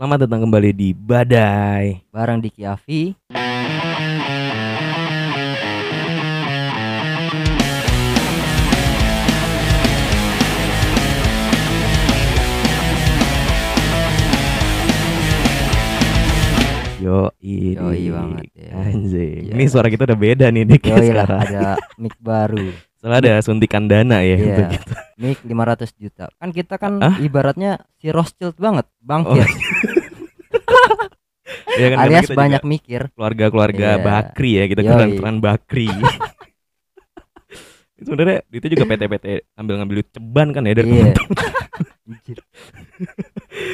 Selamat datang kembali di Badai. bareng Diki Avi. Yo, Yoi banget ya. Anjing. Iya. Ini suara kita udah beda nih Dik Yoi lah sekarang. ada mic baru. Soalnya ada suntikan dana ya Iya. untuk kita. Mic 500 juta. Kan kita kan Hah? ibaratnya si Rothschild banget, Bang Oh, Iya kan, Alias kita banyak mikir. keluarga-keluarga Iya. Bakri ya, kita Yoi. keturunan Bakri. Sebenarnya itu juga PT-PT ambil ngambil duit ceban kan ya dari Iya. teman-teman. Anjir.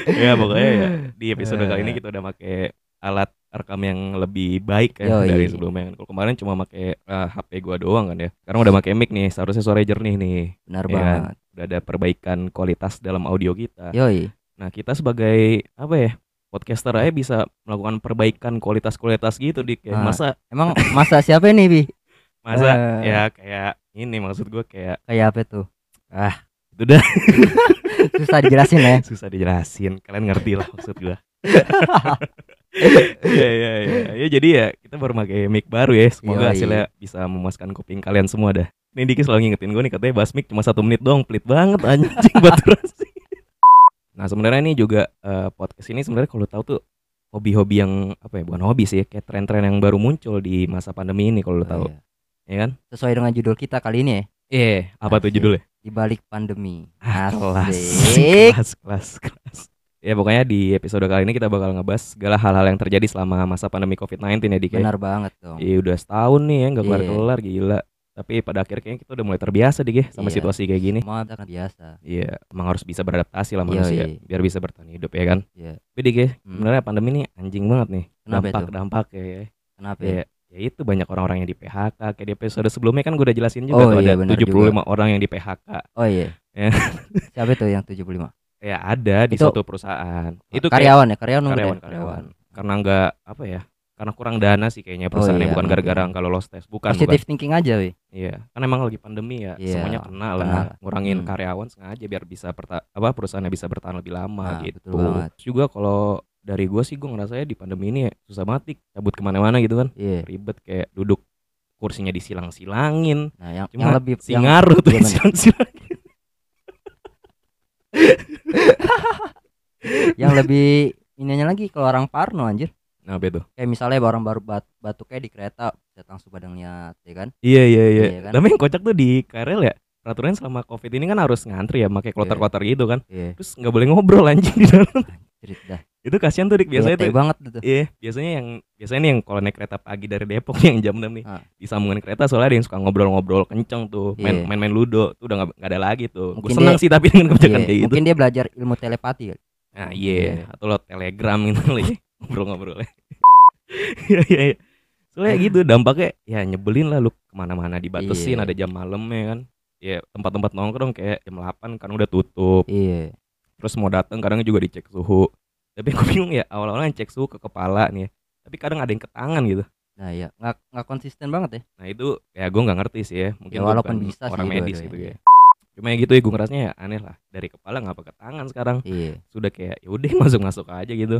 ya pokoknya ya di episode Eh. kali ini kita udah pakai alat rekam yang lebih baik ya Yoi. dari sebelumnya kan. Kalau kemarin cuma pakai eh, HP gua doang kan ya. Sekarang udah pakai mic nih, seharusnya suara jernih nih. Benar Iya kan? banget. Udah ada perbaikan kualitas dalam audio kita. Yoi. Nah, kita sebagai apa ya? Podcaster aja bisa melakukan perbaikan kualitas-kualitas gitu dik ya. Ah. Masa Emang masa siapa ini, Bi? masa Eh. ya kayak ini maksud gua kayak Kayak apa tuh? itu dah Susah dijelasin ya. susah dijelasin. Kalian ngerti lah maksud gua. Iya iya iya. Ya jadi ya kita baru pakai mic baru ya. Semoga Yoi. hasilnya bisa memuaskan kuping kalian semua dah. Ini Diki selalu ngingetin gue nih katanya bahas mic cuma satu menit doang, pelit banget anjing baturasi. Nah sebenarnya ini juga eh, podcast ini sebenarnya kalau tahu tuh hobi-hobi yang apa ya bukan hobi sih kayak tren-tren yang baru muncul di masa pandemi ini kalau lo Oh, tahu iya. ya kan? Sesuai dengan judul kita kali ini ya, Eh apa tuh Asik. judulnya? di balik pandemi. Ah, kelas, kelas, kelas, kelas. Ya pokoknya di episode kali ini kita bakal ngebahas segala hal-hal yang terjadi selama masa pandemi COVID-19 ya Dik ya. Benar banget dong. Iya udah setahun nih ya nggak Iya. kelar-kelar gila. Tapi pada akhirnya kita udah mulai terbiasa dik ya sama Iya. situasi kayak gini. Semua akan biasa. Iya, emang harus bisa beradaptasi lah Iya, manusia iya. biar bisa bertahan hidup ya kan. Iya. Tapi dik ya, Hmm. sebenarnya pandemi ini anjing banget nih. Kenapa dampak itu? dampak ya. Kenapa ya? Ya, ya itu banyak orang-orang yang di PHK. Kayak di episode sebelumnya kan gue udah jelasin juga Oh, tuh iya, ada benar 75 orang yang di PHK. Oh iya. Ya. Siapa itu yang 75? Ya ada di Itu- suatu perusahaan. Itu kayak karyawan ya, karyawan ya? karyawan karyawan. Karena nggak apa ya? Karena kurang dana sih kayaknya perusahaannya iya, bukan gara-gara nggak lolos tes. Bukan, bukan. Positive thinking aja, wih. Iya, kan emang lagi pandemi ya, Iya, semuanya kena lah, kena. ngurangin Hmm. karyawan sengaja biar bisa apa perusahaannya bisa bertahan lebih lama Nah, gitu. betul banget. Terus juga kalau dari gue sih gue ngerasa di pandemi ini ya, susah banget Dik, cabut ke mana-mana gitu kan, Iya. ribet kayak duduk kursinya disilang-silangin, Nah, yang, cuma yang lebih si yang, ngaruh tuh silang-silangin. yang lebih ininya lagi kalau orang Parno anjir. Nah, apa itu? Kayak misalnya orang baru bat, batuknya di kereta, bisa langsung pada ngeliat, ya kan? Iya iya iya. Iya kan? Tapi yang kocak tuh di KRL ya, peraturan selama covid ini kan harus ngantri ya, pakai kloter-kloter gitu kan, Iya. terus nggak boleh ngobrol anjing di dalam. Dah. Itu kasihan tuh Dik, biasanya Bete tuh banget itu. Iya, biasanya yang biasanya nih yang kalau naik kereta pagi dari Depok yang jam 6 nih. Ah. Di sambungan kereta soalnya ada yang suka ngobrol-ngobrol kenceng tuh, main Iya. main-main ludo, tuh udah nggak ada lagi tuh. Gue senang sih tapi dengan kebijakan Iya, kayak gitu. Mungkin dia belajar ilmu telepati kali. Nah, iya, Iya. atau lo telegram gitu kali. ngobrol-ngobrol. Iya iya iya. Soalnya gitu dampaknya ya nyebelin lah lu ke mana-mana dibatasin, Iya. ada jam malam ya kan. Ya tempat-tempat nongkrong kayak jam 8 kan udah tutup. Iya. Terus mau datang kadang juga dicek suhu. Tapi aku bingung ya awal-awal yang cek suhu ke kepala nih ya. Tapi kadang ada yang ke tangan gitu. Nah, iya, nggak nggak konsisten banget ya. Nah itu ya gue nggak ngerti sih ya Mungkin Ya, walaupun bisa sih orang medis dua-duanya, gitu iya. ya Cuma ya gitu ya gue ngerasanya ya aneh lah Dari kepala ngapa ke tangan sekarang Iya. Sudah kayak ya udah masuk-masuk aja gitu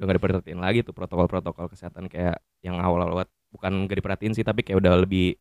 Udah gak diperhatiin lagi tuh protokol-protokol kesehatan kayak Yang awal-awal bukan gak diperhatiin sih Tapi kayak udah lebih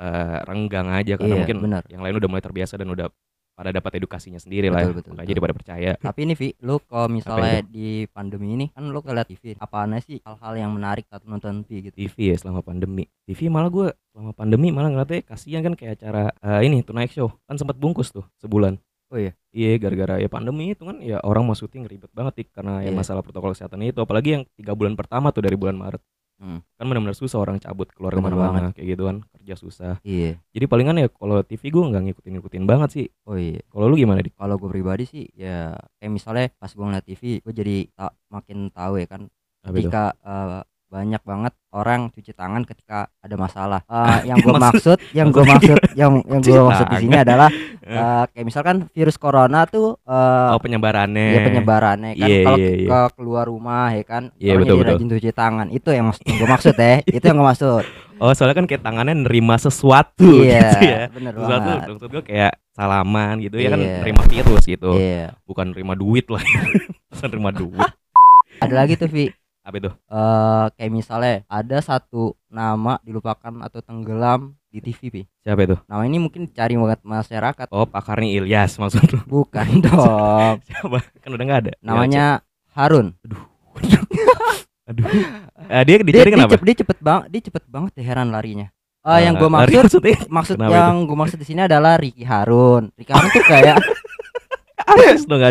eh, renggang aja Karena Iya, mungkin benar. yang lain udah mulai terbiasa dan udah pada dapat edukasinya sendiri lah ya. Betul, betul, Makanya betul. jadi pada percaya. Tapi ini Vi, lu kalau misalnya di pandemi ini kan lu ngeliat TV, apaan sih hal-hal yang menarik saat nonton TV gitu? TV ya selama pandemi. TV malah gue selama pandemi malah ngeliatnya kasihan kan kayak acara eh, ini Tonight Show. Kan sempat bungkus tuh sebulan Oh iya. Iya gara-gara ya pandemi itu kan ya orang mau syuting ribet banget Dik, karena ya Iya. masalah protokol kesehatan itu apalagi yang tiga bulan pertama tuh dari bulan Maret Hmm. kan benar-benar susah orang cabut keluar Bener ke mana-mana kayak gitu kan kerja susah Iya. jadi palingan ya kalau TV gue nggak ngikutin-ngikutin banget sih Oh iya. kalau lu gimana dik Kalau gue pribadi sih ya kayak misalnya pas gue ngeliat TV, gue jadi tak makin tahu ya kan Apa itu? ketika eh, banyak banget orang cuci tangan ketika ada masalah. Eh, yang gue Maksud- yang gue maksud, yang yang gue maksud di sini adalah eh, kayak misalkan virus corona tuh eh, oh penyebarannya. ya penyebarannya kan. Iya, kalau iya, ke- iya. ke keluar rumah ya kan. Iya, orang betul, jadi betul. rajin cuci tangan. Itu yang maksud gue maksud ya. Itu yang gue maksud. Oh soalnya kan kayak tangannya nerima sesuatu iya gitu ya. bener sesuatu banget. maksud gue kayak salaman gitu ya kan Iya. nerima virus gitu. Iya. Bukan nerima duit lah. Bukan nerima duit. Ada lagi tuh Vi Apa itu? eh kayak misalnya ada satu nama dilupakan atau tenggelam di TV Vi Siapa itu? nama ini mungkin cari banget masyarakat Oh, Pak Karni Ilyas maksud lu. bukan dong Siapa? Kan udah nggak ada. Ya, namanya Harun Aduh. Eh, dia dia, dicari dia, kenapa? cep- dia cepet banget dia cepet banget deh heran larinya Eh Eh, yang gue maksud maksudnya maksud Kenapa yang gue maksud di sini adalah Ricky Harun Ricky Harun tuh kayak artis dong.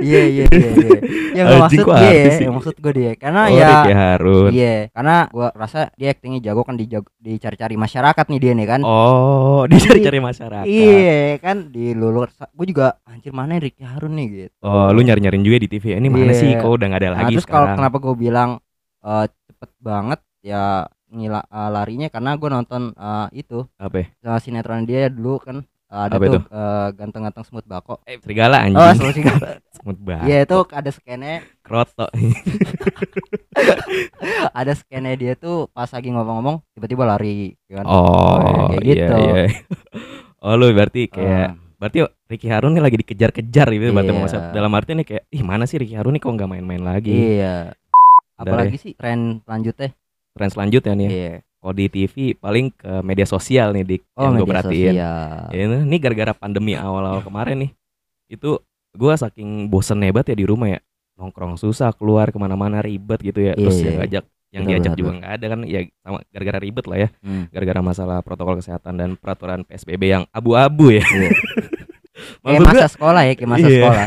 Iya iya iya iya yang gue Anjing, maksud artis sih? yang maksud gue dia karena Oh, ya Ricky Harun. iya karena gue rasa dia aktingnya jago kan dijago dicari-cari masyarakat nih dia nih kan Oh, dicari-cari masyarakat. iya kan dilulur gue juga anjir mana Ricky Harun nih gitu Oh, lu nyari-nyariin juga di TV. Ini mana Iya. sih? Kok udah nggak ada Nah, lagi terus kalau sekarang? kenapa gue bilang eh, cepet banget ya ngila eh, larinya karena gue nonton eh, itu Apa? ya? eh, sinetron dia dulu kan ada Apa tuh itu? eh, ganteng-ganteng semut bako Eh, serigala oh anjing. semut serigala. Semut banget. Iya itu ada skene Kroto. ada skene dia tuh pas lagi ngomong-ngomong tiba-tiba lari kan Oh, kayak iya, gitu. iya. Oh, lu berarti kayak Eh, berarti Ricky Harun nih lagi dikejar-kejar gitu berarti Iya. maksud dalam arti nih kayak ih mana sih Ricky Harun nih kok nggak main-main lagi iya apalagi sih tren selanjutnya tren selanjutnya nih ya. iya kalau di TV paling ke media sosial nih dik. Oh yang gue perhatiin. sosial. Ya, ini gara-gara pandemi awal-awal kemarin nih. Itu gua saking bosen hebat ya di rumah ya. Nongkrong susah keluar ke mana-mana ribet gitu ya. Terus Iya, yang iya. ngajak yang diajak juga nggak ada kan. Ya sama gara-gara ribet lah ya. Hmm, gara-gara masalah protokol kesehatan dan peraturan PSBB yang abu-abu ya. Iya. kayak Maksud gua- masa sekolah ya kayak masa Iya. sekolah.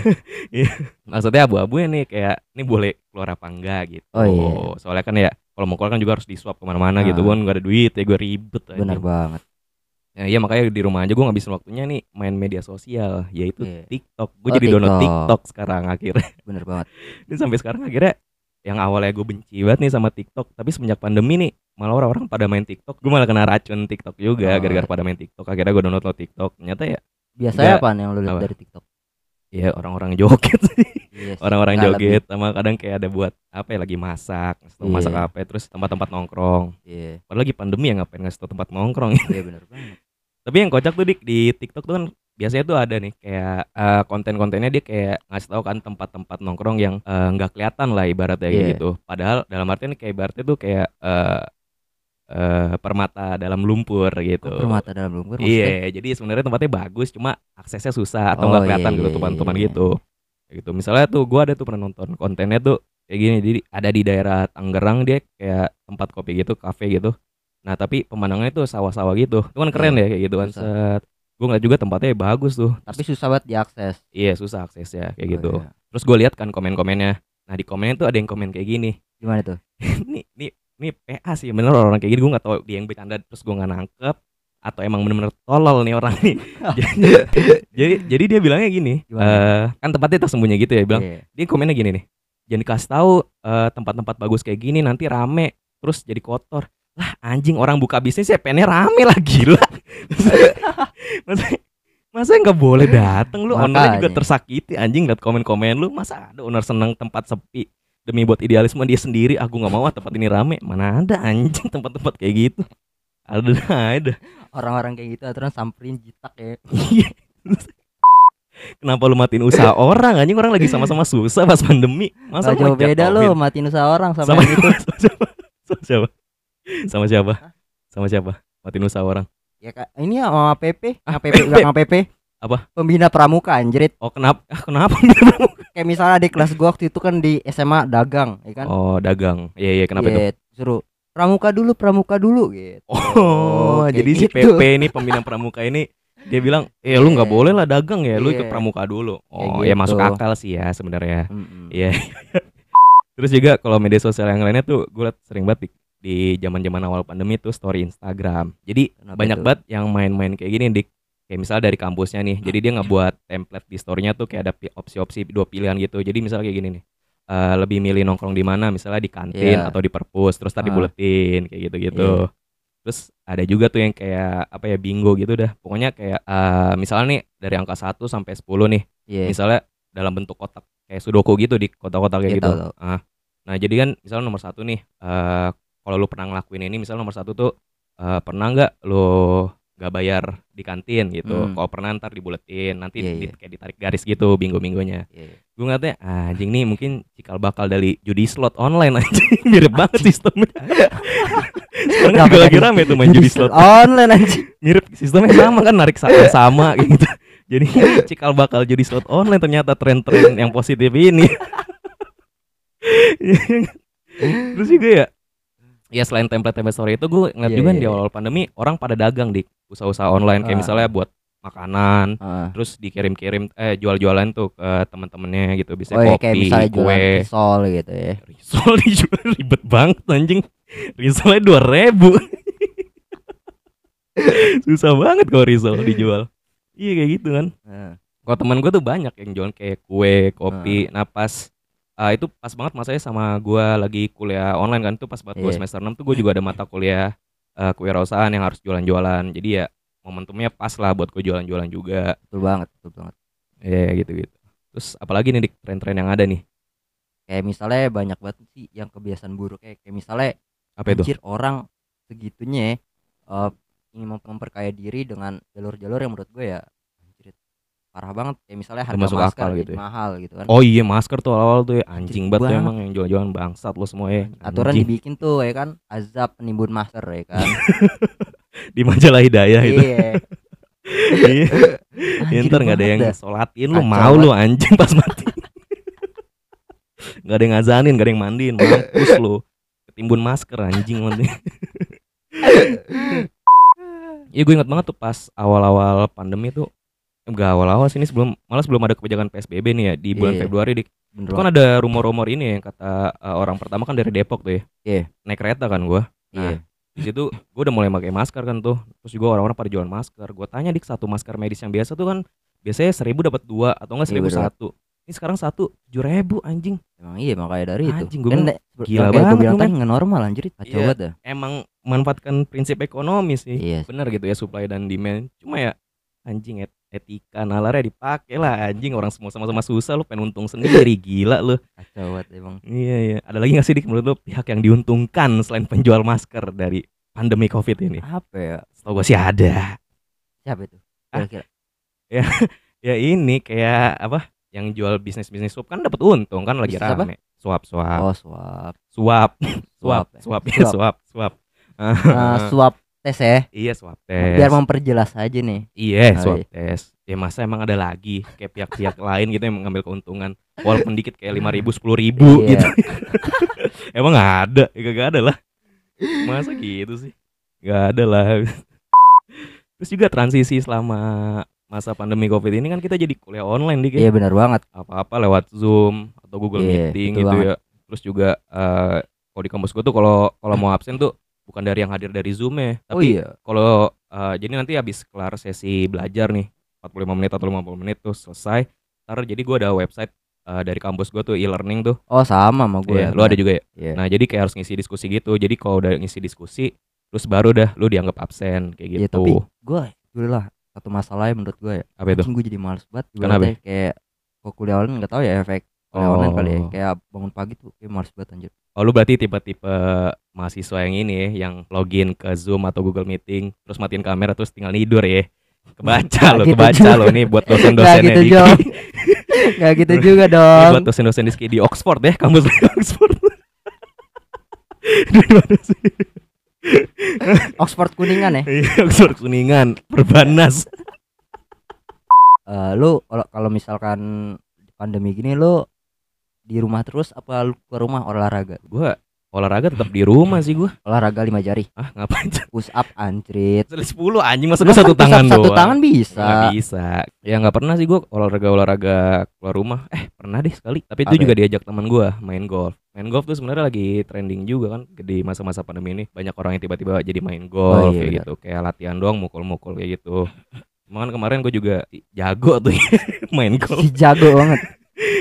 Maksudnya abu-abu ya nih kayak ini boleh keluar apa enggak? gitu. Oh, iya. soalnya kan ya kalau mau keluar kan juga harus di swab ke mana-mana gitu Ah. kan gak ada duit ya gue ribet aja. benar banget Ya, iya makanya di rumah aja gue ngabisin waktunya nih main media sosial yaitu Iya. TikTok. Gue Oh, jadi download TikTok. TikTok sekarang akhirnya. bener banget Dan sampai sekarang akhirnya yang awalnya gue benci banget nih sama TikTok, tapi semenjak pandemi nih malah orang-orang pada main TikTok, gue malah kena racun TikTok juga Oh. gara-gara pada main TikTok. Akhirnya gue download lo TikTok. Ternyata ya biasanya apa yang lu lihat dari TikTok ya orang-orang joget sih. Sih, orang-orang nggak joget sama kadang kayak ada buat apa ya lagi masak, ngasih tau Iya. masak apa terus tempat-tempat nongkrong. lebih. iya Padahal lagi pandemi ya ngapain ngasih tau tempat nongkrong. iya bener banget Tapi yang kocak tuh dik di TikTok tuh kan biasanya tuh ada nih kayak eh, konten-kontennya dia kayak ngasih tahu kan tempat-tempat nongkrong yang eh, nggak kelihatan lah ibaratnya kayak Iya. gitu. Padahal dalam artian kayak ibaratnya tuh kayak eh eh, permata dalam lumpur gitu. Kok permata dalam lumpur? Iya, jadi sebenarnya tempatnya bagus, cuma aksesnya susah atau Oh, nggak iya, kelihatan gitu iya, teman-teman iya. gitu. Gitu. Misalnya tuh gua ada tuh pernah nonton kontennya tuh kayak gini, jadi ada di daerah Tangerang dia kayak tempat kopi gitu, kafe gitu. Nah, tapi pemandangannya tuh sawah-sawah gitu. Itu kan keren ya kayak gitu kan. Set. Gue ngeliat juga tempatnya bagus tuh. tapi susah banget diakses Iya, susah aksesnya kayak Oh, gitu. iya. Terus gue lihat kan komen-komennya. Nah, di komennya tuh ada yang komen kayak gini. gimana tuh nih nih nih PA sih bener orang kayak gini gue nggak tahu dia yang bercanda terus gue nggak nangkep atau emang bener-bener tolol nih orang nih. Jadi, jadi jadi dia bilangnya gini eh, kan tempatnya tersembunyi gitu ya bilang. Iya. dia komennya gini nih jangan dikasih tahu eh, tempat-tempat bagus kayak gini nanti rame terus jadi kotor. Lah anjing orang buka bisnis ya pengennya rame lah gila. Masa masa nggak boleh dateng lu? Ownernya juga tersakiti anjing liat komen-komen lu. Masa ada owner seneng tempat sepi demi buat idealisme dia sendiri? Aku nggak mau ah tempat ini rame. Mana ada anjing tempat-tempat kayak gitu ada ada orang-orang kayak gitu aturan samperin jitak ya Iya. Kenapa lu matiin usaha orang anjing orang lagi sama-sama susah pas pandemi. Masa lu jauh beda lo matiin usaha orang sama, sama, yang itu sama siapa? Sama siapa? Sama siapa? Sama siapa? Matiin usaha orang. ya kak ini sama PP Ah, APP belakang PP Apa? pembina pramuka anjrit Oh kenapa? Ah, kenapa? kayak misalnya di kelas gua waktu itu kan di SMA dagang ya kan oh dagang. Iya iya kenapa itu? Iya, suruh pramuka dulu pramuka dulu gitu Oh, kayak jadi si gitu. PP ini pembina pramuka ini dia bilang, "Eh lu nggak boleh lah dagang ya, lu ikut Iya. pramuka dulu." Oh, ya gitu. masuk akal sih ya sebenarnya. Iya. Terus juga kalau media sosial yang lainnya tuh gue liat sering banget di- di zaman-zaman awal pandemi tuh story Instagram. Jadi Kenapa banyak itu? banget yang main-main kayak gini dik. Kayak misalnya dari kampusnya nih. Jadi dia ngebuat template di storynya tuh kayak ada opsi-opsi dua pilihan gitu. Jadi misalnya kayak gini nih. Eh, lebih milih nongkrong di mana misalnya di kantin Iya. atau di perpus terus tadi Ah. buletin kayak gitu-gitu. Terus ada juga tuh yang kayak apa ya bingo gitu dah. Pokoknya kayak eh, misalnya nih dari angka 1 sampai 10 nih Iya. misalnya dalam bentuk kotak kayak sudoku gitu di kotak-kotak kayak Iya, gitu. tahu, tahu. Ah. Nah jadi kan misalnya nomor satu nih, eh kalau lu pernah ngelakuin ini, misalnya nomor satu tuh eh, pernah nggak lu nggak bayar di kantin gitu. Hmm. Kalau pernah ntar dibuletin, nanti Iya, di- iya. kayak ditarik garis gitu minggu-minggunya. Iya. Gue ngeliatnya ah, anjing nih mungkin cikal bakal dari judi slot online anjing mirip banget sistemnya. Kenapa juga lagi rame tuh main judi slot. online anjing. Mirip sistemnya sama kan narik sa- sama kayak gitu. Jadi cikal bakal judi slot online ternyata tren-tren yang positif ini. Terus juga ya Ya selain template-template story itu gue ngeliat Iya, juga iya, di iya. awal pandemi orang pada dagang di usaha-usaha online kayak Ah. misalnya buat makanan Heeh. terus dikirim-kirim eh jual-jualan tuh ke teman-temannya gitu bisa Oh iya, kayak kopi misalnya kue risol gitu ya. risol dijual ribet banget anjing risolnya dua ribu susah banget kalau risol dijual iya kayak gitu kan Heeh. kalau teman gue tuh banyak yang jualan kayak kue kopi nah pas ah, itu pas banget masanya sama gue lagi kuliah online kan tuh pas banget gue Iya. semester 6 tuh gue juga ada mata kuliah eh, kewirausahaan yang harus jualan-jualan jadi ya momentumnya pas lah buat gue jualan-jualan juga Betul banget, betul banget. Iya gitu gitu. Terus apalagi nih tren-tren yang ada nih? Kayak misalnya banyak banget sih yang kebiasaan buruk kayak, kayak misalnya Apa itu? anjir orang segitunya ya, eh, ingin mem- memperkaya diri dengan jalur-jalur yang menurut gue ya parah banget kayak misalnya harga masuk masker akal gitu ya. mahal gitu kan Oh iya masker tuh awal-awal tuh ya anjing banget tuh emang yang jual-jualan bangsat lo semua ya. aturan Anjing. dibikin tuh ya kan azab penimbun masker ya kan di majalah hidayah itu. iya Iya. Ya, ntar nggak ada yang sholatin lu Kacau mau lu anjing pas mati. Gak ada yang ngazanin, gak ada yang mandiin, mampus lu. Ketimbun masker anjing nanti. Iya gue inget banget tuh pas awal-awal pandemi tuh Enggak awal-awal sih ini sebelum malah sebelum ada kebijakan PSBB nih ya di bulan Iya. Februari Dik. bener kan ada rumor-rumor ini yang kata uh, orang pertama kan dari Depok tuh ya. Iya. Naik kereta kan gua. iya Di situ gua udah mulai pakai masker kan tuh. Terus juga orang-orang pada jualan masker. Gua tanya dik satu masker medis yang biasa tuh kan biasanya seribu dapat dua atau enggak Iya, seribu bener. satu. Ini sekarang satu tujuh ribu anjing. emang iya makanya dari itu Anjing, gua kan bilang, gila banget bilang lu, kan nggak normal anjir kacau Iya. banget dah Emang manfaatkan prinsip ekonomi sih. iya Bener gitu ya supply dan demand. Cuma ya anjing et etika nalarnya dipakai lah anjing orang semua sama-sama susah lu pengen untung sendiri gila lu. kacau banget emang Iya iya. Ada lagi nggak sih dik menurut lu pihak yang diuntungkan selain penjual masker dari pandemi covid ini? apa ya Setahu gue sih ada. siapa itu Ah. kira-kira Ya ini kayak apa? Yang jual bisnis bisnis suap kan dapat untung kan lagi Bisnis apa? rame. Suap suap oh suap suap ya. suap ya Suap. suap suap. Nah, swab tes ya Iya swab tes. biar memperjelas aja nih Iya swab tes. Ya masa emang ada lagi kayak pihak-pihak lain gitu yang mengambil keuntungan walaupun dikit kayak lima ribu sepuluh ribu Iya. gitu. emang ada? Ya kagak ada lah. Masa gitu sih? Gak ada lah. Terus juga transisi selama masa pandemi covid ini kan kita jadi kuliah online dik ya. iya benar banget apa-apa lewat Zoom atau Google Iya, Meeting gitu banget. ya. Terus juga eh kalau di kampus gue tuh kalau kalau mau absen tuh bukan dari yang hadir dari Zoom ya, oh tapi iya kalau eh, jadi nanti habis kelar sesi belajar nih 45 menit atau 50 menit tuh selesai. Ntar jadi gue ada website eh, dari kampus gue tuh e-learning tuh. oh sama sama gue Iya, lu ada juga ya? Iya. Nah, jadi kayak harus ngisi diskusi gitu. Jadi kalau udah ngisi diskusi terus baru dah lu dianggap absen kayak Iya, gitu. tapi gue lah satu masalahnya menurut gue ya Apa itu? gue jadi males banget Kenapa? kayak kok kuliah online nggak tahu ya efek kuliah online kali ya Oh. kayak bangun pagi tuh kayak males banget anjir Oh lu berarti tipe-tipe mahasiswa yang ini ya, yang login ke Zoom atau Google Meeting, terus matiin kamera terus tinggal tidur ya. Kebaca lo, gitu kebaca lo nih buat Nggak dosen-dosennya gitu, Diki. Jong. nggak gitu juga Ini dong buat dosen-dosen Diki di Oxford ya, kampus di Oxford. Di mana sih? Oxford kuningan ya Iya, Oxford Kuningan, Perbanas. Eh, lu kalau kalau misalkan pandemi gini lu di rumah terus apa lu ke rumah olahraga Gua olahraga tetap di rumah sih gua. olahraga lima jari Ah, ngapain? push up anjrit 10 anjing masa gua satu tangan satu doang. tangan bisa Nggak bisa. Ya nggak pernah sih gua olahraga olahraga keluar rumah. Eh pernah deh sekali. Tapi itu Apa juga diajak teman gua main golf. Main golf tuh sebenarnya lagi trending juga kan di masa-masa pandemi ini. Banyak orang yang tiba-tiba jadi main golf Oh, iya, kayak benar. gitu. Kayak latihan doang mukul-mukul kayak gitu. Cuma kan kemarin gue juga jago tuh main golf. si jago banget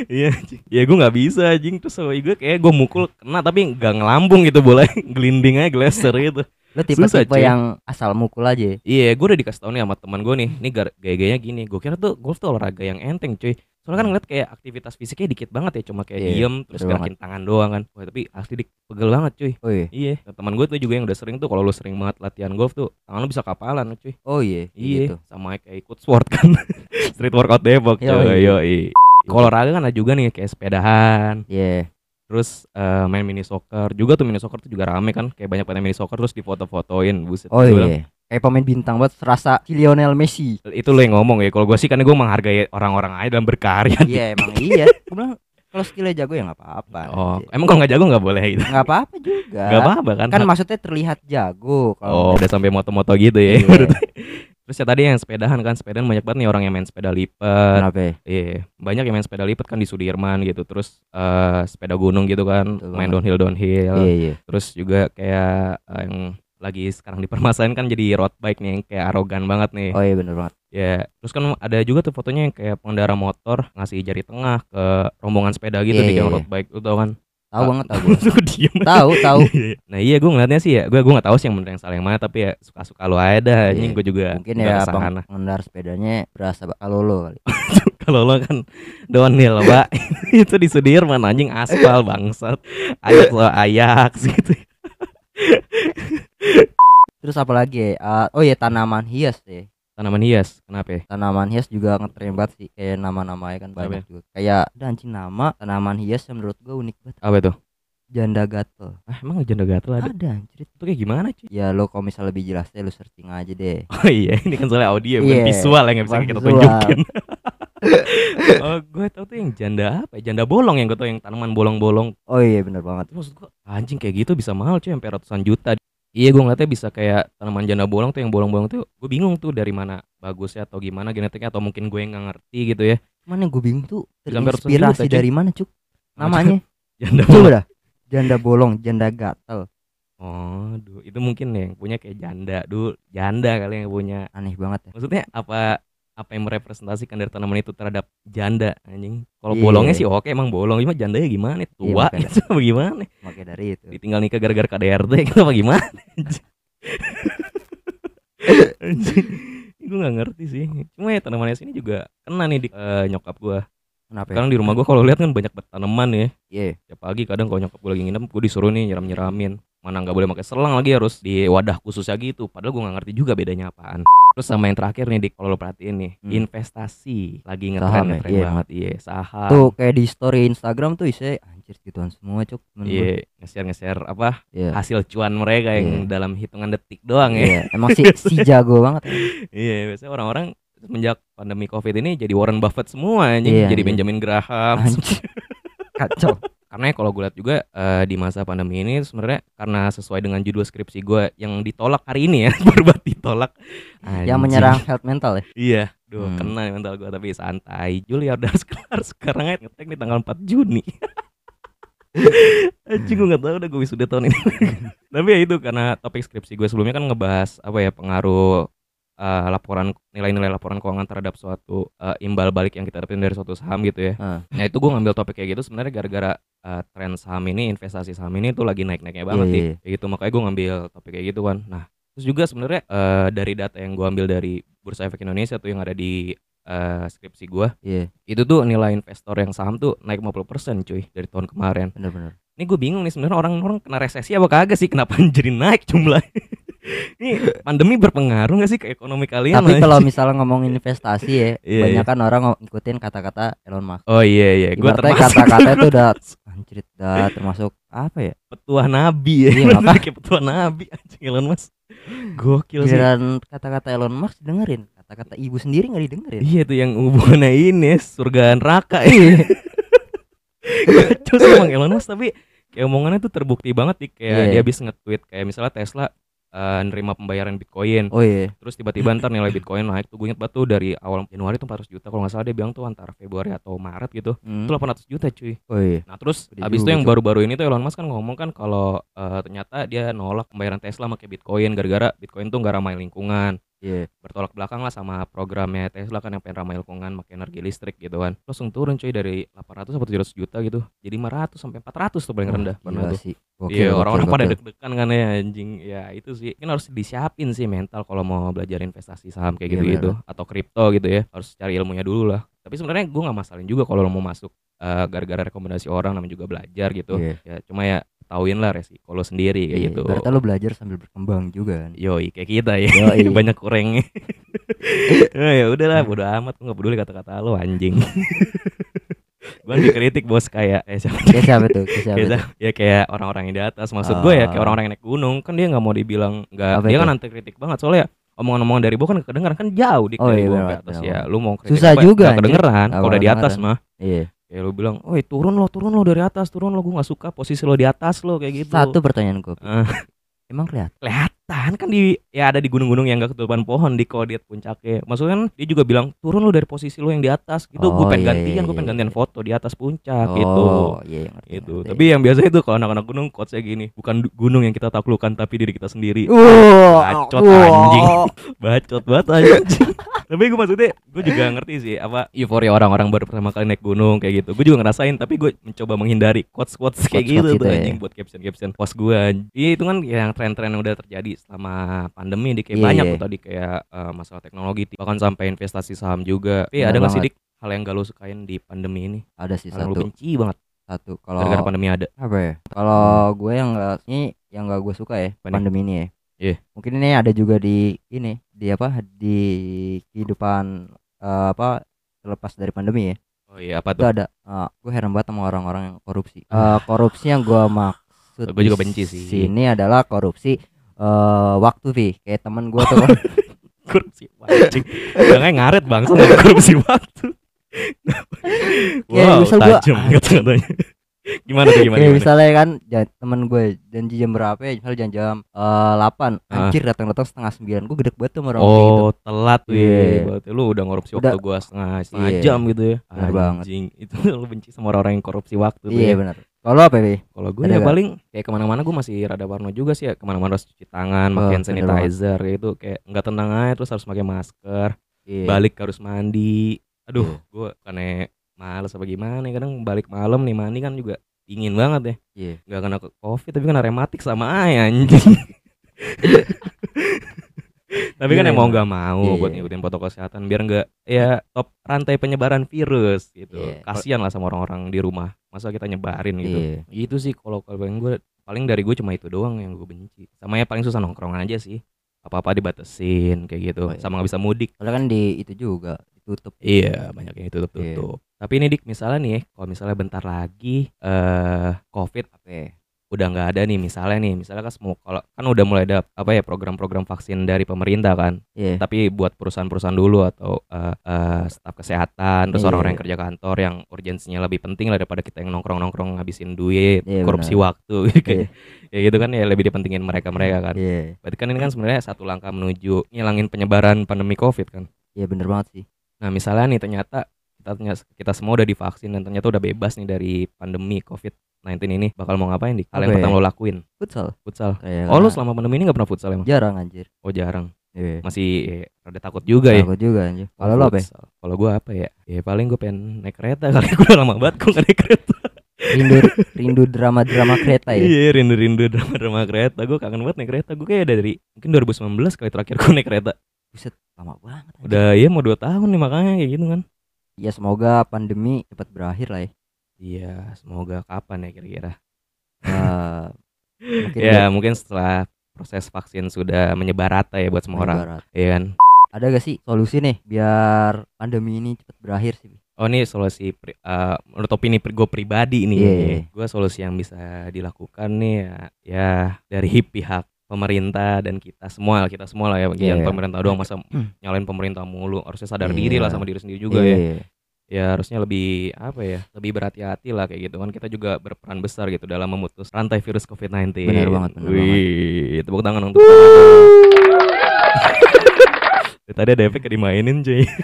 Iya, ya gue nggak bisa anjing terus sama gue kayak gue mukul kena tapi nggak ngelambung gitu bola gelinding aja geleser gitu. Susah, tipe-tipe yang asal mukul aja ya? Iya, gue udah dikasih tau nih sama teman gue nih. Ini gaya-gayanya gini. Gue kira tuh golf tuh olahraga yang enteng, cuy. Soalnya kan ngeliat kayak aktivitas fisiknya dikit banget ya, cuma kayak Iya, diem terus gerakin tangan doang kan. Wah, tapi asli dik pegel banget cuy. Oh iya. Iya, Nah, teman gue tuh juga yang udah sering tuh kalau lu sering banget latihan golf tuh tangan lu bisa kapalan cuy. Oh iya. Iya, gitu. sama kayak ikut sport kan. Street workout Depok cuy. Yoi. Kalau olahraga kan ada juga nih kayak sepedahan, Iya. terus eh, main mini soccer. Juga tuh mini soccer tuh juga rame kan, kayak banyak banget mini soccer terus difoto-fotoin. Buset. Oh Gua iya. Kayak pemain bintang banget serasa Lionel Messi. Itu lo yang ngomong ya. Kalau gue sih kan gue menghargai orang-orang aja dalam berkarya. Iya emang iya. Gue bilang kalau skillnya jago ya nggak apa-apa. Oh, emang kalau nggak jago nggak boleh gitu. nggak apa-apa juga. Nggak apa-apa kan? Kan maksudnya terlihat jago. Oh, Kalau udah sampai moto-moto gitu ya. Iya. Terus ya tadi yang sepedahan kan, sepedahan banyak banget nih orang yang main sepeda lipat. kenapa? ya? Iya, banyak yang main sepeda lipat kan di Sudirman gitu. Terus eh, sepeda gunung gitu kan, Betul main downhill downhill. Iya iya. Terus juga kayak eh, yang lagi sekarang dipermasalahin kan jadi road bike nih yang kayak arogan banget nih. Oh iya bener banget. Ya, terus kan ada juga tuh fotonya yang kayak pengendara motor ngasih jari tengah ke rombongan sepeda gitu Iya, di iya, road bike, lu tau kan? Tahu Ah. banget tahu. Gue diem. Tahu tahu. nah iya gue ngeliatnya sih ya, gue gue nggak tahu sih yang bener yang salah yang mana tapi ya suka-suka lu aja dah. Iya. Anjing gue juga Mungkin ya bang pengendara sepedanya berasa kalau lo kali. Kalau lo kan downhill, Pak. itu di Sudirman anjing aspal bangsat. Ayak lo ayak gitu. Terus apa lagi? ya? Ah, oh iya tanaman hias deh. Tanaman hias, kenapa ya? Tanaman hias juga ngetren banget sih kayak nama-namanya kan banyak Apa juga. Kayak ada anjing nama tanaman hias yang menurut gua unik banget. Apa itu? Janda gatel. Ah, emang janda gatel ada? Ada anjir. Itu kayak gimana cuy? Ya lo kalau misal lebih jelasnya lu searching aja deh. Oh iya, ini kan soalnya audio bukan Iya, visual yang bisa kita visual. tunjukin. oh, gue tau tuh yang janda apa? ya? Janda bolong yang gue tau yang tanaman bolong-bolong. Oh iya bener banget. Maksud gue anjing kayak gitu bisa mahal cuy, sampai ratusan juta. Iya, gue ngeliatnya bisa kayak tanaman janda bolong tuh yang bolong-bolong tuh. Gue bingung tuh dari mana bagusnya atau gimana genetiknya atau mungkin gue yang nggak ngerti gitu ya. Cuman yang gue bingung tuh terinspirasi dari mana cuk? Namanya Janda coba bolong. dah. Janda bolong, janda gatel. Oh, duh, itu mungkin yang punya kayak janda dulu, janda kali yang punya. Aneh banget ya. Maksudnya apa apa yang merepresentasikan dari tanaman itu terhadap janda anjing. Kalau Iya. bolongnya sih oke emang bolong, cuma jandanya gimana? Tua makanya. gitu apa gimana? Makanya dari itu. Ditinggal nikah gara-gara KDRT gitu apa gimana? anjing. gue gak ngerti sih. Cuma ya tanaman hias ini juga kena nih di eh, nyokap gua. Kenapa? ya? Sekarang di rumah gua kalau lihat kan banyak banget tanaman ya. Iya. Tiap pagi kadang kalau nyokap gue lagi nginep gue disuruh nih nyiram-nyiramin mana nggak boleh pakai selang lagi harus di wadah khususnya gitu padahal gue nggak ngerti juga bedanya apaan terus sama yang terakhir nih dik kalau lo perhatiin nih Hmm. investasi lagi Saham ngetren ya? ngetren Iya. banget iya saham Tuh kayak di story Instagram tuh isinya anjir gituan semua cuk. iya nge-share nge-share apa Iya. hasil cuan mereka yang Iya. dalam hitungan detik doang ya Iya, emang si si jago banget. ya. iya biasanya orang-orang semenjak pandemi covid ini jadi Warren Buffett semua anjing Iya, jadi iya. Benjamin Graham. Kacau. karena kalau gue lihat juga eh, di masa pandemi ini sebenarnya karena sesuai dengan judul skripsi gue yang ditolak hari ini ya banget ditolak Yang Anjing. menyerang health mental ya. iya duh Hmm. kena mental gue tapi santai Juli udah harus kelar sekarang ngetek nih tanggal 4 Juni Anjing gue gak tau udah gue wisuda tahun ini Tapi ya itu karena topik skripsi gue sebelumnya kan ngebahas apa ya pengaruh eh, laporan nilai-nilai laporan keuangan terhadap suatu eh, imbal balik yang kita dapetin dari suatu saham gitu ya. Heeh. Nah itu gue ngambil topik kayak gitu sebenarnya gara-gara eh, tren saham ini investasi saham ini tuh lagi naik-naiknya banget Iya, nih. iya. Kayak gitu makanya gue ngambil topik kayak gitu kan. Nah terus juga sebenarnya eh, dari data yang gue ambil dari Bursa Efek Indonesia tuh yang ada di eh, skripsi gue Iya, itu tuh nilai investor yang saham tuh naik 50% cuy dari tahun kemarin. bener-bener. Ini gue bingung nih sebenarnya orang-orang kena resesi apa kagak sih? Kenapa jadi naik jumlah? Ini pandemi berpengaruh gak sih ke ekonomi kalian? Tapi kalau misalnya ngomongin investasi ya, Iya, banyak iya. kan orang ng- ngikutin kata-kata Elon Musk. Oh iya iya, gue termasuk kata-kata itu udah anjir, udah termasuk apa ya? petua nabi ya. Iya, makanya. kayak petua nabi anjing Elon Musk. Gokil sih. Giliran kata-kata Elon Musk dengerin, kata-kata ibu sendiri nggak didengerin. Iya tuh yang hubungannya ini surga neraka ya. Kacau sih emang Elon Musk tapi kayak omongannya tuh terbukti banget nih kayak Iya. dia habis nge-tweet kayak misalnya Tesla eh, nerima pembayaran Bitcoin. Oh iya, terus tiba-tiba ntar nilai Bitcoin naik tuh gue inget banget tuh dari awal Januari tuh 400 juta kalau nggak salah dia bilang tuh antara Februari atau Maret gitu Hmm. itu 800 juta cuy. Oh iya. nah terus Gede abis itu yang baru-baru ini tuh Elon Musk kan ngomong kan kalau eh, ternyata dia nolak pembayaran Tesla pakai Bitcoin gara-gara Bitcoin tuh nggak ramai lingkungan Iya. bertolak belakang lah sama programnya Tesla kan yang pengen ramah lingkungan pakai energi listrik gitu kan. Langsung turun cuy dari 800 sampai 700 juta gitu jadi 500 sampai 400 tuh paling rendah pernah tuh. sih. Iya orang-orang pada deg-degan kan ya anjing. Ya itu sih. Kan harus disiapin sih mental kalau mau belajar investasi saham kayak Iya, gitu-gitu atau kripto gitu ya. Harus cari ilmunya dulu lah. Tapi sebenarnya gue nggak masalin juga kalau lo mau masuk eh, gara-gara rekomendasi orang namanya juga belajar gitu. Iya. ya cuma ya tauin lah resiko lo sendiri kayak Iya, gitu. Berarti lo belajar sambil berkembang juga kan. Yoi kayak kita ya. Yoi. banyak kurangnya oh, ya udahlah bodo amat. Nggak peduli kata-kata lo anjing. Gue dikritik bos kayak eh siapa Kayak siapa tuh? Kayak siapa tuh? ya kayak orang-orang yang di atas. Maksud gue ya kayak Oh. orang-orang yang naik gunung. Kan dia nggak mau dibilang nggak dia itu? kan anti kritik banget. Soalnya omongan-omongan dari gue kan kedengeran. Kan jauh di Oh, iya, benar, ke atas ya. Lu mau kritik Susah apa, juga, kedengeran. Kalau udah di atas mah. Iya. Kayak lu bilang oh turun lo turun lo dari atas turun lo gue nggak suka posisi lo di atas lo kayak gitu Satu pertanyaan gue. Ah. Emang kelihatan? kelihatan kan di ya ada di gunung-gunung yang gak ketutupan pohon di kodet puncaknya maksudnya kan dia juga bilang turun lu dari posisi lu yang di atas gitu gue Oh, pengen iya, gantian iya, gue pengen iya, gantian iya. foto di atas puncak gitu Oh, iya ngerti. itu ngerti. tapi yang biasa itu kalau anak-anak gunung quotesnya gini bukan gunung yang kita taklukkan tapi diri kita sendiri Wah, Bacot, wah. anjing. bacot banget anjing tapi gue maksudnya gue juga ngerti sih apa euforia orang-orang baru pertama kali naik gunung kayak gitu gue juga ngerasain tapi gue mencoba menghindari quotes quotes kayak Quotes-quotes gitu tuh gitu ya. anjing buat caption caption post gue iya itu kan yang tren-tren yang udah terjadi selama pandemi di kayak Iya, banyak iya. tuh tadi kayak eh, masalah teknologi bahkan sampai investasi saham juga tapi ada nggak sih dik hal yang gak lo sukain di pandemi ini Ada sih hal yang lo satu. benci banget Satu. Kalau gara-gara pandemi ada apa ya? Kalau gue yang enggak ini yang enggak gue suka ya nih? pandemi ini ya. Iya. Mungkin ini ada juga di ini di apa di kehidupan eh, apa terlepas dari pandemi ya. oh iya apa Itu tuh ada eh, gue heran banget sama orang-orang yang korupsi. Eh, korupsi yang gue maksud Gue juga benci sih. Sini adalah korupsi eh waktu Vi. Kayak temen gue tuh. Korupsi anjing. Jangan ngaret bang. Sama korupsi waktu. Wow gua- tajam kata-katanya gimana tuh gimana, Kayak gimana? misalnya kan temen gue janji jam berapa ya? Misalnya jam jam eh, 8 Ah. Anjir datang-datang setengah 9 Gue gedek banget tuh orang kayak gitu. Oh telat Iya. Iya. Berarti lu udah ngorupsi Udah. waktu gua setengah, setengah Iya. jam gitu ya? Bener banget. Anjing. Itu lu benci sama orang-orang yang korupsi waktu tuh Iya ya? benar Kalau apa Vi? Kalau gue ya paling Kayak ke mana-mana gue masih rada parno juga sih ya Ke mana-mana harus cuci tangan Oh, Pakai sanitizer gitu Kayak nggak tenang aja Terus harus pakai masker Iya. Balik harus mandi Aduh Iya. gue Karena males apa gimana ya. Kadang balik malam nih mandi kan juga Dingin banget ya Iya. nggak kena ke covid tapi kena rematik sama aja anjing tapi kan emang iya. nggak mau Iya, buat iya. ngikutin protokol kesehatan biar nggak ya top rantai penyebaran virus gitu Iya. kasihan lah sama orang-orang di rumah masa kita nyebarin gitu Iya. itu sih kalau kalau paling gue paling dari gue cuma itu doang yang gue benci sama ya paling susah nongkrong aja sih apa apa dibatesin kayak gitu Oh, iya. sama nggak bisa mudik Soalnya kan di itu juga ditutup Iya banyak yang tutup tutup. Tapi ini dik misalnya nih, kalau misalnya bentar lagi eh covid apa ya? Udah nggak ada nih misalnya nih misalnya kan semua kalau kan udah mulai ada apa ya program-program vaksin dari pemerintah kan Iya. tapi buat perusahaan-perusahaan dulu atau eh, eh, staf kesehatan terus Iya. orang-orang yang kerja kantor yang urgensinya lebih penting lah daripada kita yang nongkrong-nongkrong ngabisin duit Iya, korupsi benar. waktu kayak ya gitu kan ya lebih dipentingin mereka-mereka kan Iya. berarti kan ini kan sebenarnya satu langkah menuju ngilangin penyebaran pandemi covid kan Iya bener banget sih. Nah misalnya nih ternyata kita kita semua udah divaksin dan ternyata udah bebas nih dari pandemi COVID-19 ini bakal mau ngapain nih? Hal yang ya? pertama lo lakuin Futsal futsal. kayak Oh lu selama pandemi ini gak pernah futsal emang? jarang anjir. Oh jarang. Iya. Masih eh, rada takut juga ya. Takut juga anjir. Kalau lo apa? ya? Kalau gua apa ya? Ya paling gue pengen naik kereta kali gue udah lama banget gue gak naik kereta. Rindu rindu drama-drama kereta ya. Iya rindu-rindu drama-drama kereta. Gue kangen banget naik kereta. Gue kayak dari mungkin 2019 kali terakhir gue naik kereta. Buset, lama banget. anjir. Udah iya mau 2 tahun nih makanya kayak gitu kan. Ya semoga pandemi cepat berakhir lah ya. Iya semoga kapan ya kira-kira. Eh, mungkin ya mungkin setelah proses vaksin sudah menyebar rata ya buat semua orang Barat. Iya kan Ada gak sih solusi nih biar pandemi ini cepat berakhir sih? oh ini solusi pri, eh, menurut opini gue pribadi nih Iya, iya. gue solusi yang bisa dilakukan nih ya, ya dari pihak pemerintah dan kita semua kita semua lah ya bagian Iya. pemerintah doang masa nyalain pemerintah mulu harusnya sadar Iya. diri lah sama diri sendiri juga ya Iya. Ya harusnya lebih apa ya lebih berhati-hati lah kayak gitu kan. Kita juga berperan besar gitu dalam memutus rantai virus COVID-19 Benar banget, benar Wih, tepuk tangan untuk. Tadi ada efek dimainin cuy.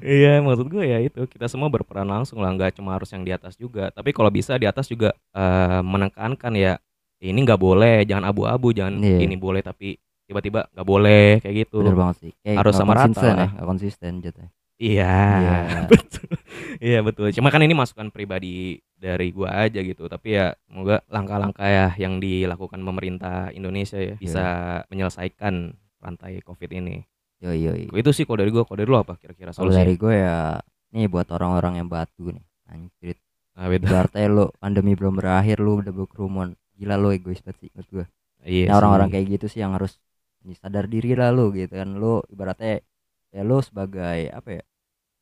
Iya maksud gue ya itu. Kita semua berperan langsung lah nggak cuma harus yang di atas juga. Tapi kalau bisa di atas juga eh, menekankan ya ini nggak boleh jangan abu-abu jangan Iya. ini boleh tapi tiba-tiba nggak boleh kayak gitu. Bener banget sih. Kayak Harus sama rata ya konsisten jatuhnya iya Iya. betul. Iya betul. Cuma kan ini masukan pribadi dari gua aja gitu. Tapi ya semoga langkah-langkah ya yang dilakukan pemerintah Indonesia ya bisa menyelesaikan rantai covid ini. Yoi yoi. Itu sih kalau dari gua kalau dari lu apa kira-kira kalau solusinya? dari gue ya nih buat orang-orang yang batu nih. Anjir nah. Ibaratnya lu pandemi belum berakhir lu udah berkerumun. Gila lu egois banget sih menurut gue iya nah orang-orang kayak gitu sih yang harus sadar diri lah lu gitu kan. Lu ibaratnya ya lu sebagai apa ya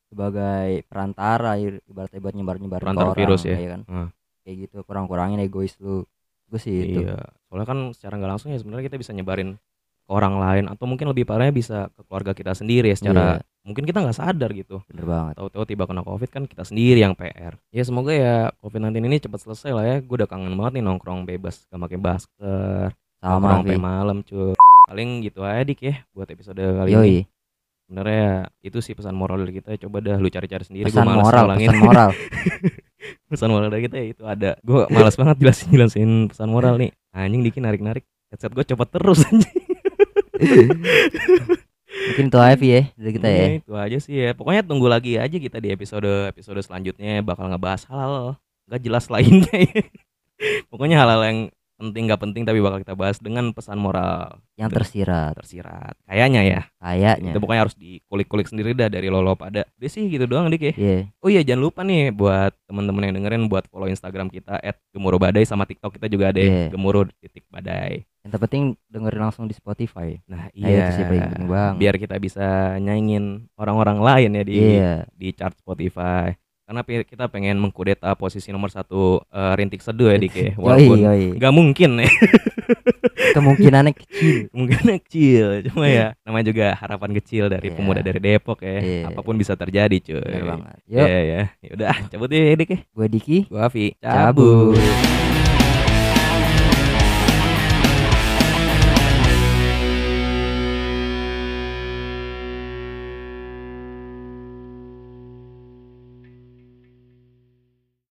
sebagai perantara ibaratnya buat nyebar nyebar Perantara orang virus ya. kan Hmm. kayak gitu kurang kurangin egois lu gue sih itu Iya, soalnya kan secara nggak langsung ya sebenarnya kita bisa nyebarin ke orang lain atau mungkin lebih parahnya bisa ke keluarga kita sendiri ya secara mungkin kita nggak sadar gitu. bener banget Tahu-tahu tiba kena covid kan kita sendiri yang PR. Ya semoga ya covid 19 ini cepat selesai lah ya. Gue udah kangen banget nih nongkrong bebas gak pakai masker, sama nongkrong malam cuy. Paling gitu aja dik ya buat episode kali ini. Sebenarnya ya, itu sih pesan moral dari kita. Coba dah lu cari-cari sendiri. Pesan males moral ngulangin. pesan moral pesan moral dari kita ya itu ada. Gue malas banget jelasin jelasin pesan moral nih. Anjing dikit narik-narik. Headset gue copot terus anjing. mungkin itu aja ya dari kita ya Iya, itu aja sih ya. Pokoknya tunggu lagi aja kita di episode episode selanjutnya bakal ngebahas hal nggak jelas lainnya. ya. Pokoknya hal-hal yang penting nggak penting tapi bakal kita bahas dengan pesan moral yang tersirat tersirat. Kayaknya ya. kayaknya Itu pokoknya harus dikulik-kulik sendiri dah dari lolo pada. Udah sih gitu doang dik ya. Iya. Oh iya jangan lupa nih buat teman-teman yang dengerin buat follow Instagram kita @gemuruh_badai sama TikTok kita juga ada Iya. gemuruh titik badai. yang terpenting dengerin langsung di Spotify Nah, Nah, iya. itu sih paling penting banget. Biar kita bisa nyaingin orang-orang lain ya di iya di chart Spotify karena kita pengen mengkudeta posisi nomor satu eh, rintik seduh ya dik ya. Yoi walaupun yoi. nggak mungkin ya. Kemungkinannya kecil. Mungkin kecil cuma ya namanya juga harapan kecil dari Iya. pemuda dari Depok ya. Iya. apa pun bisa terjadi cuy. Ya ya udah cabut ya dik ya. Gue Diki. Gua Avi cabut